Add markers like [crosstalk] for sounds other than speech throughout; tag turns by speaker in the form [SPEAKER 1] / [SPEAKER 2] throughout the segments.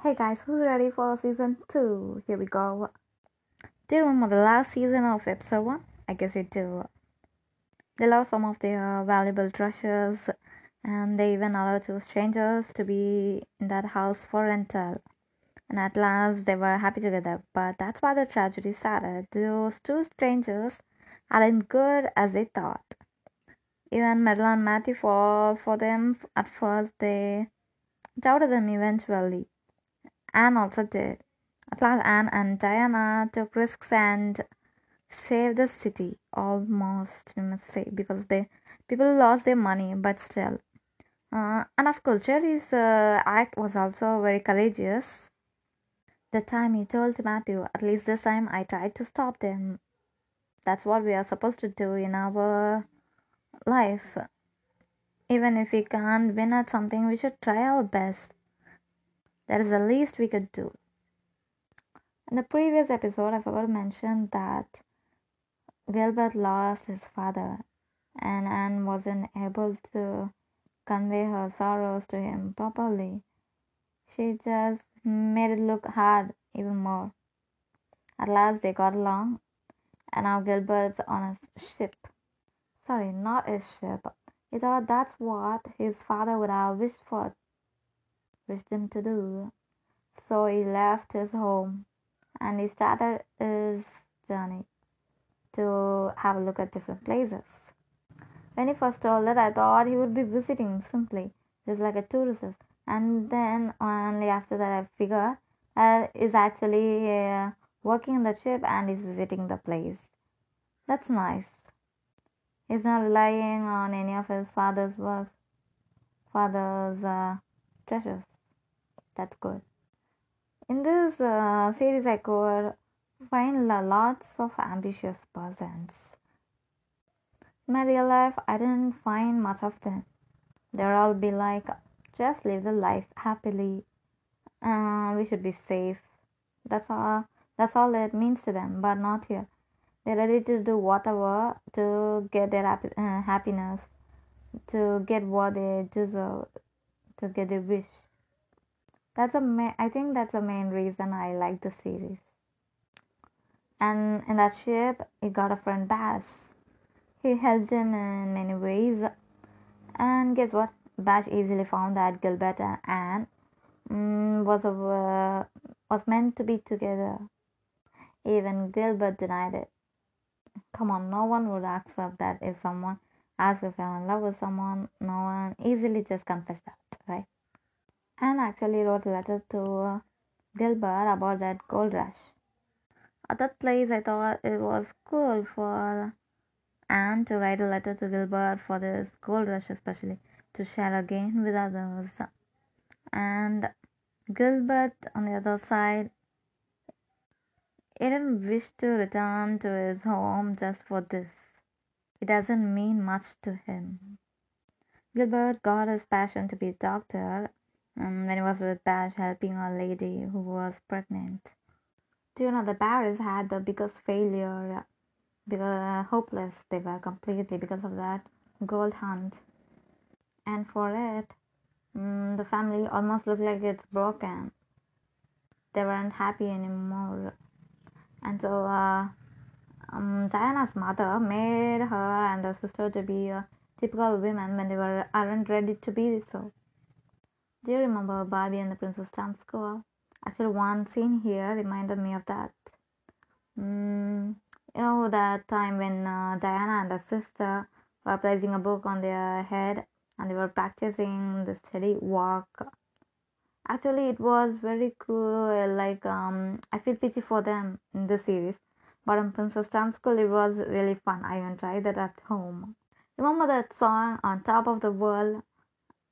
[SPEAKER 1] Hey guys, who's ready for season 2? Here we go. Do you remember the last season of episode 1? I guess you do. They lost some of their valuable treasures and they even allowed two strangers to be in that house for rental. And at last they were happy together, but that's why the tragedy started. Those two strangers aren't good as they thought. Even Madeline and Matthew fall for them at first, they doubted them eventually. Anne also did. At last, Anne and Diana took risks and saved the city almost, we must say, because they people lost their money, but still. Uh, and of course, Jerry's uh, act was also very courageous. The time he told Matthew, at least this time I tried to stop them. That's what we are supposed to do in our life. Even if we can't win at something, we should try our best. That is the least we could do. In the previous episode, I forgot to mention that Gilbert lost his father, and Anne wasn't able to convey her sorrows to him properly. She just made it look hard even more. At last, they got along, and now Gilbert's on a ship. Sorry, not a ship. He thought that's what his father would have wished for wished him to do. So he left his home and he started his journey to have a look at different places. When he first told it, I thought he would be visiting simply, just like a tourist. And then only after that, I figured that he's actually uh, working in the ship and he's visiting the place. That's nice. He's not relying on any of his father's works, father's uh, treasures. That's good. In this uh, series, I could find lots of ambitious persons. In my real life, I didn't find much of them. They'll all be like, just live the life happily. Uh, we should be safe. That's all. That's all it means to them. But not here. They're ready to do whatever to get their happy, uh, happiness, to get what they deserve, to get their wish. That's a ma- I think that's the main reason I like the series. And in that ship, he got a friend Bash. He helped him in many ways. And guess what? Bash easily found that Gilbert and Anne mm, was a, uh, was meant to be together. Even Gilbert denied it. Come on, no one would accept that if someone asks if you're in love with someone, no one easily just confess that, Anne actually wrote a letter to Gilbert about that gold rush. At that place, I thought it was cool for Anne to write a letter to Gilbert for this gold rush, especially to share again with others. And Gilbert, on the other side, he didn't wish to return to his home just for this. It doesn't mean much to him. Gilbert got his passion to be a doctor um, when he was with Bash helping a lady who was pregnant. Do you know the Barrys had the biggest failure because uh, hopeless they were completely because of that gold hunt. And for it, um, the family almost looked like it's broken. They weren't happy anymore. And so uh, um, Diana's mother made her and her sister to be uh, typical women when they were aren't ready to be so. Do you remember Barbie and the Princess Dance School? Actually, one scene here reminded me of that. Mm, you know that time when uh, Diana and her sister were placing a book on their head and they were practicing the steady walk. Actually, it was very cool. Like um, I feel pity for them in the series. But in Princess Dance School, it was really fun. I even tried that at home. Remember that song on top of the world?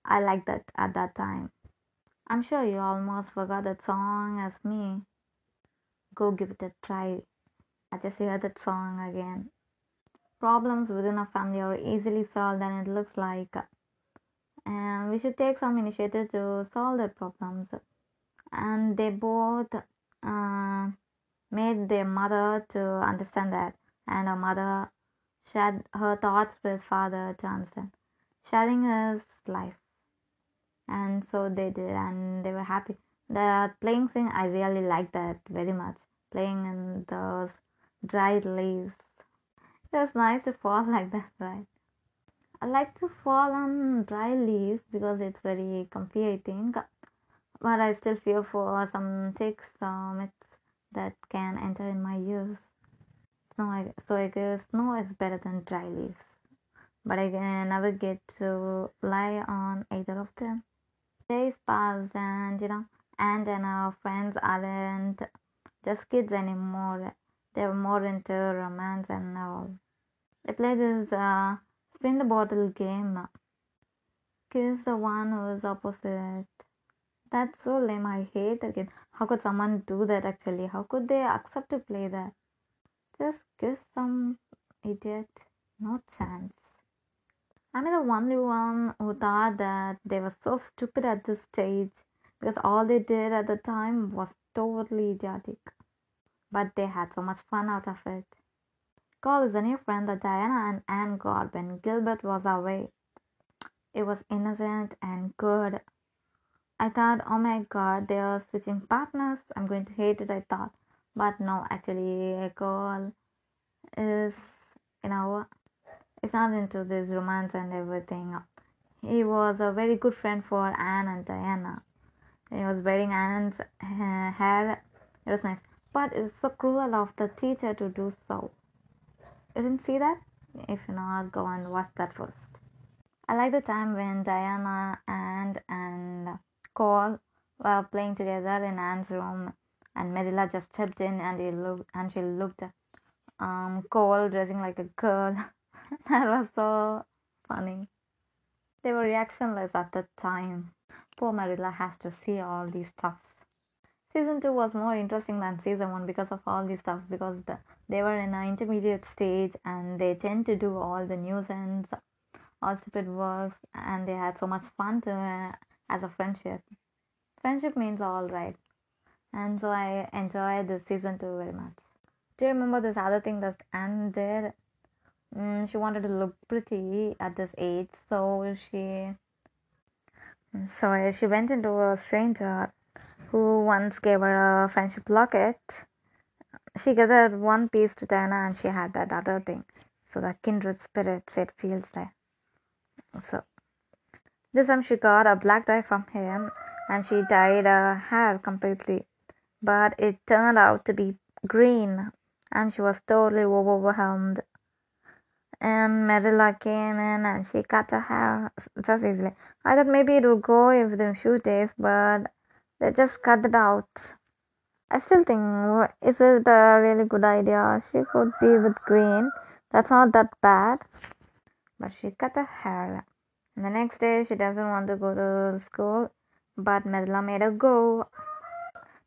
[SPEAKER 1] I liked that at that time. I'm sure you almost forgot that song as me. Go give it a try. I just hear that song again. Problems within a family are easily solved than it looks like. And we should take some initiative to solve the problems. And they both uh, made their mother to understand that. And her mother shared her thoughts with father to understand. Sharing his life and so they did and they were happy The playing thing, I really like that very much. Playing in those dried leaves. It was nice to fall [laughs] like that, right? I like to fall on dry leaves because it's very comfy, I think. But I still fear for some ticks, um, that can enter in my ears. Snow, so I guess snow is better than dry leaves. But I never get to lie on either of them. Days passed, and you know, and and our friends aren't just kids anymore. They were more into romance and all. They play this uh, spin the bottle game. Kiss the one who's opposite. That's so lame. I hate that game. How could someone do that actually? How could they accept to play that? Just kiss some idiot. No chance. I'm the only one who thought that they were so stupid at this stage because all they did at the time was totally idiotic. But they had so much fun out of it. Cole is a new friend that Diana and Anne got when Gilbert was away. It was innocent and good. I thought, oh my god, they are switching partners. I'm going to hate it, I thought. But no, actually, Cole is, you know, it's not into this romance and everything. He was a very good friend for Anne and Diana. He was wearing Anne's hair. It was nice. But it's so cruel of the teacher to do so. You didn't see that? If not, go and watch that first. I like the time when Diana and and Cole were playing together in Anne's room, and Marilla just stepped in and he looked and she looked um Cole dressing like a girl. [laughs] [laughs] that was so funny. They were reactionless at the time. Poor Marilla has to see all these stuff. Season 2 was more interesting than season 1 because of all these stuff because the, they were in an intermediate stage and they tend to do all the nuisance, all stupid works and they had so much fun to uh, as a friendship. Friendship means all right. And so I enjoyed the season 2 very much. Do you remember this other thing that did? Mm, she wanted to look pretty at this age, so she so she went into a stranger who once gave her a friendship locket. She gathered one piece to Diana and she had that other thing. So the kindred spirits it feels like. So this time she got a black dye from him and she dyed her hair completely. But it turned out to be green and she was totally overwhelmed. And Marilla came in and uh, she cut her hair just easily. I thought maybe it would go if the few days, but they just cut it out. I still think, is it a really good idea? She could be with green. That's not that bad. But she cut her hair. And the next day, she doesn't want to go to school, but Marilla made her go.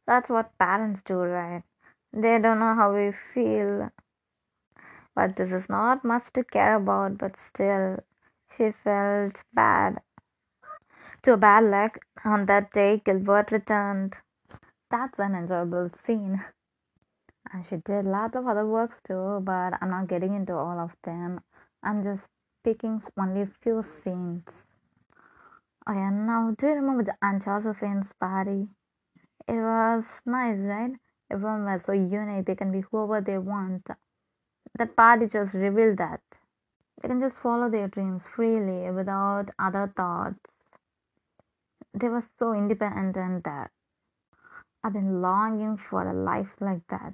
[SPEAKER 1] That's what parents do, right? They don't know how we feel. But this is not much to care about, but still, she felt bad. To bad luck, on that day, Gilbert returned. That's an enjoyable scene. And she did lots of other works too, but I'm not getting into all of them. I'm just picking only a few scenes. Oh, okay, now do you remember the Aunt Josephine's party? It was nice, right? Everyone was so unique, they can be whoever they want. That party just revealed that. They can just follow their dreams freely without other thoughts. They were so independent that I've been longing for a life like that.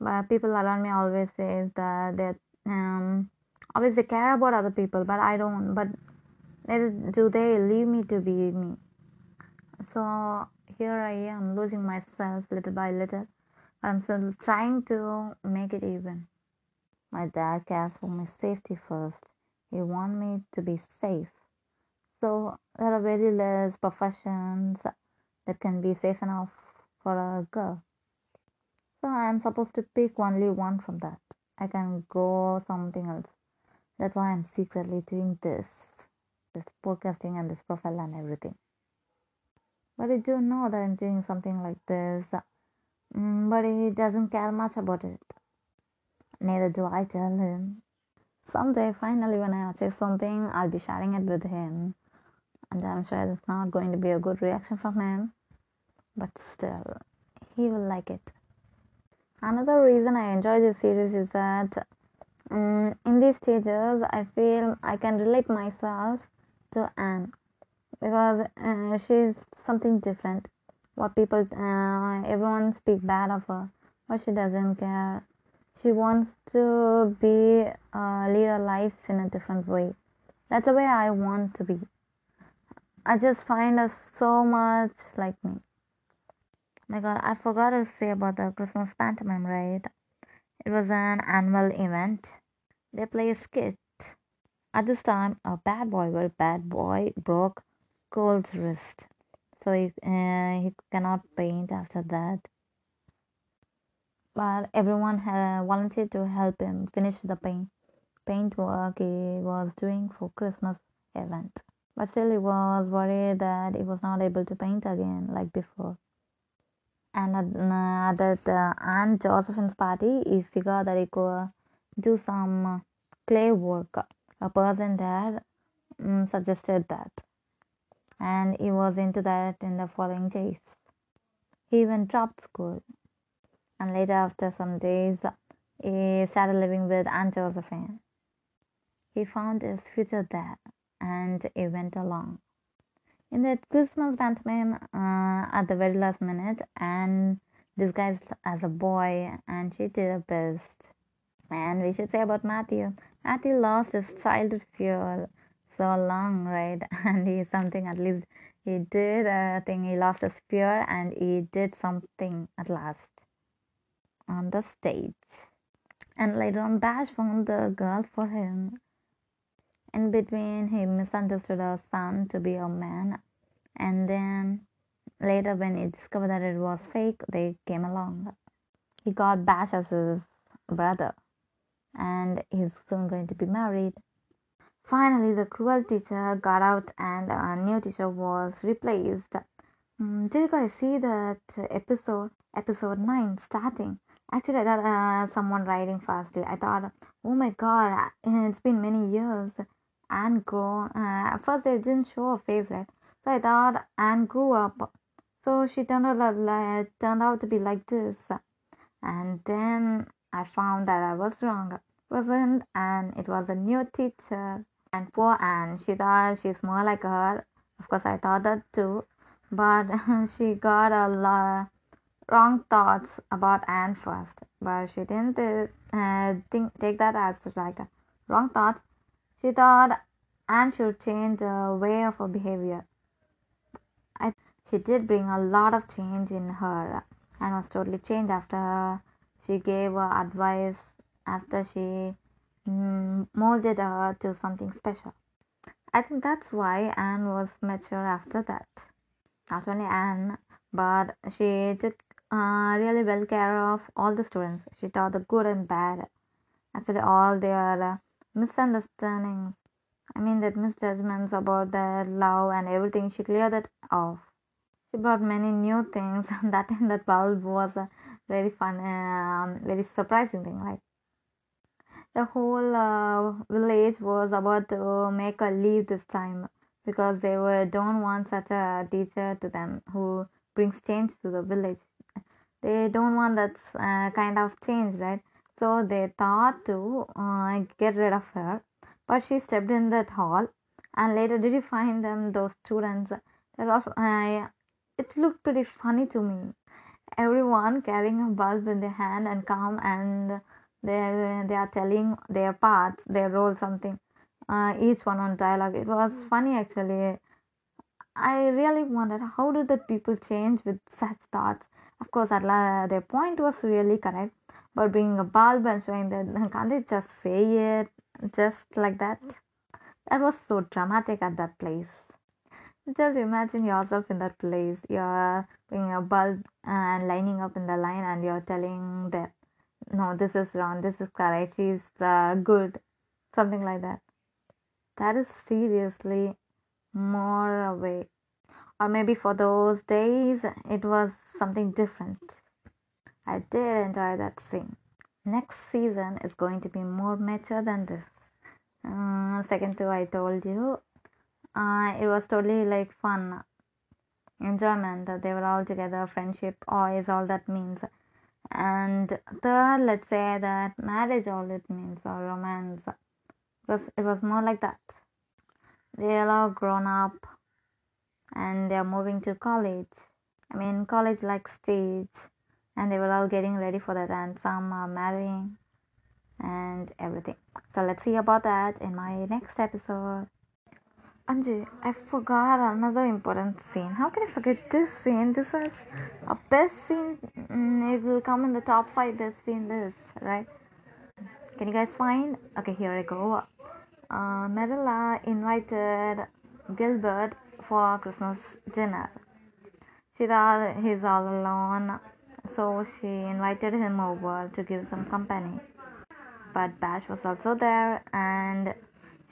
[SPEAKER 1] But people around me always say that they um always they care about other people, but I don't. But do they leave me to be me? So here I am losing myself little by little. I'm still trying to make it even. My dad cares for my safety first. He wants me to be safe. So there are very less professions that can be safe enough for a girl. So I am supposed to pick only one from that. I can go something else. That's why I'm secretly doing this. This podcasting and this profile and everything. But I do know that I'm doing something like this. Mm, but he doesn't care much about it. Neither do I tell him. Someday, finally, when I achieve something, I'll be sharing it with him. And I'm sure it's not going to be a good reaction from him. But still, he will like it. Another reason I enjoy this series is that um, in these stages, I feel I can relate myself to Anne because uh, she's something different. What people, uh, everyone speak bad of her, but she doesn't care. She wants to be uh, lead a life in a different way. That's the way I want to be. I just find her so much like me. My God, I forgot to say about the Christmas pantomime, right? It was an annual event. They play a skit. At this time, a bad boy, very bad boy, broke Cole's wrist, so he uh, he cannot paint after that. But everyone had volunteered to help him finish the paint paint work he was doing for Christmas event. But still, he was worried that he was not able to paint again like before. And at, uh, at that uh, Aunt Josephine's party, he figured that he could do some clay work. A person there um, suggested that, and he was into that in the following days. He even dropped school, and later, after some days, he started living with Aunt Josephine. He found his future there, and he went along. In that Christmas pantomime, uh, at the very last minute, Anne disguised as a boy, and she did her best. And we should say about Matthew. Matthew lost his childhood fear so long, right? [laughs] And he something at least he did a thing. He lost his fear, and he did something at last on the stage. And later on, Bash found the girl for him. In between, he misunderstood her son to be a man, and then later, when he discovered that it was fake, they came along. He got Bash as his brother, and he's soon going to be married. Finally, the cruel teacher got out, and a new teacher was replaced. Mm, did you guys see that episode, episode 9, starting? Actually, I thought uh, someone writing fastly. I thought, oh my god, [laughs] it's been many years. Anne grew. Uh, at first, they didn't show her face, right? So I thought Anne grew up. So she turned out like, turned out to be like this. And then I found that I was wrong. It wasn't Anne. It was a new teacher. And poor Anne, she thought she's more like her. Of course, I thought that too. But [laughs] she got a lot wrong thoughts about Anne first. But she didn't uh, think take that as like a wrong thought. She thought Anne should change the way of her behavior. I, she did bring a lot of change in her and was totally changed after she gave her advice, after she mm, molded her to something special. I think that's why Anne was mature after that. Not only Anne, but she took uh, really well care of all the students. She taught the good and bad. Actually, all their uh, misunderstandings. I mean, that misjudgments about their love and everything. She cleared that off. She brought many new things. [laughs] that in that bulb was a very fun, um, very surprising thing. Like the whole uh, village was about to make a leave this time because they were don't want such a teacher to them who brings change to the village. They don't want that uh, kind of change, right? So they thought to uh, get rid of her, but she stepped in that hall. And later, did you find them those students? That was, uh, it looked pretty funny to me. Everyone carrying a bulb in their hand and come and they they are telling their parts, their role, something. Uh, each one on dialogue. It was funny actually. I really wondered how did the people change with such thoughts. Of course, at la- their point was really correct but being a bulb and showing that [laughs] can't they just say it? Just like that? That was so dramatic at that place. Just imagine yourself in that place. You're being a bulb and lining up in the line and you're telling them no this is wrong. This is correct. She's uh, good. Something like that. That is seriously more away or maybe for those days it was something different I did enjoy that scene. Next season is going to be more mature than this. Uh, second two, I told you, uh, it was totally like fun. enjoyment. They were all together, friendship, awe is all that means. And third, let's say that marriage all it means or romance. Because it was more like that. They are all grown up and they are moving to college. I mean college like stage and they were all getting ready for that and some are marrying and everything. So let's see about that in my next episode. Anju, I forgot another important scene. How can I forget this scene? This was a best scene. Mm, it will come in the top five best scene list, right? Can you guys find? Okay, here I go. Uh, Marilla invited Gilbert for Christmas dinner. She thought he's all alone, so she invited him over to give some company. But Bash was also there, and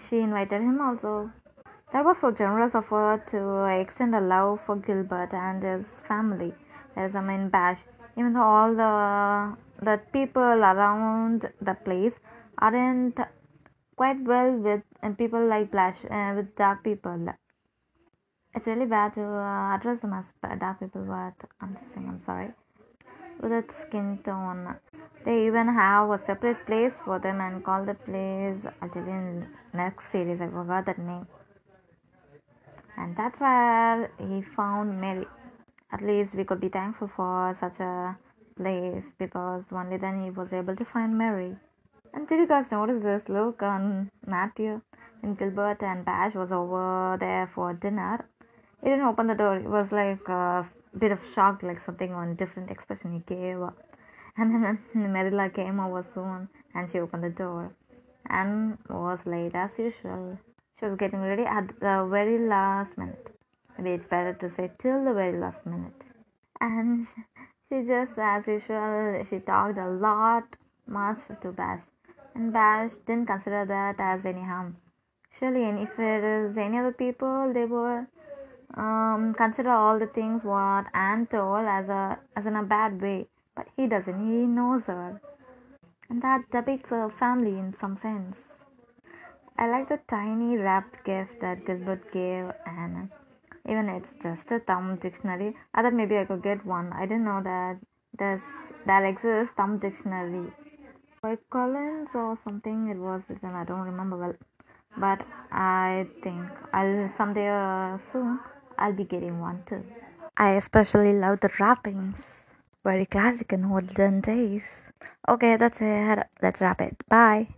[SPEAKER 1] she invited him also. That was so generous of her to extend a love for Gilbert and his family. As I mean, Bash, even though all the the people around the place aren't quite well with and people like Bash uh, with dark people. It's really bad to uh, address them as dark people, but I'm saying I'm sorry. With its skin tone, they even have a separate place for them and call the place. I'll tell you in next series. I forgot that name and that's where he found Mary. At least we could be thankful for such a place because only then he was able to find Mary. And did you guys notice this look on Matthew when Gilbert and Bash was over there for dinner? He didn't open the door. It was like a bit of shock, like something on different expression he gave. [laughs] And then Marilla came over soon and she opened the door and was late as usual. She was getting ready at the very last minute. Maybe it's better to say till the very last minute. And [laughs] she just, as usual, she talked a lot, much to Bash. And Bash didn't consider that as any harm. Surely, if it is any other people, they would um, consider all the things what Anne told as a as in a bad way. But he doesn't. He knows her, and that depicts a family in some sense. I like the tiny wrapped gift that Gilbert gave Anne. Even it's just a thumb dictionary. I thought maybe I could get one. I didn't know that there's that exists thumb dictionary. By Collins or something it was written, I don't remember well. But I think I'll someday uh, soon I'll be getting one too. I especially love the wrappings. Very classic in olden days. Okay, that's it. Let's wrap it. Bye.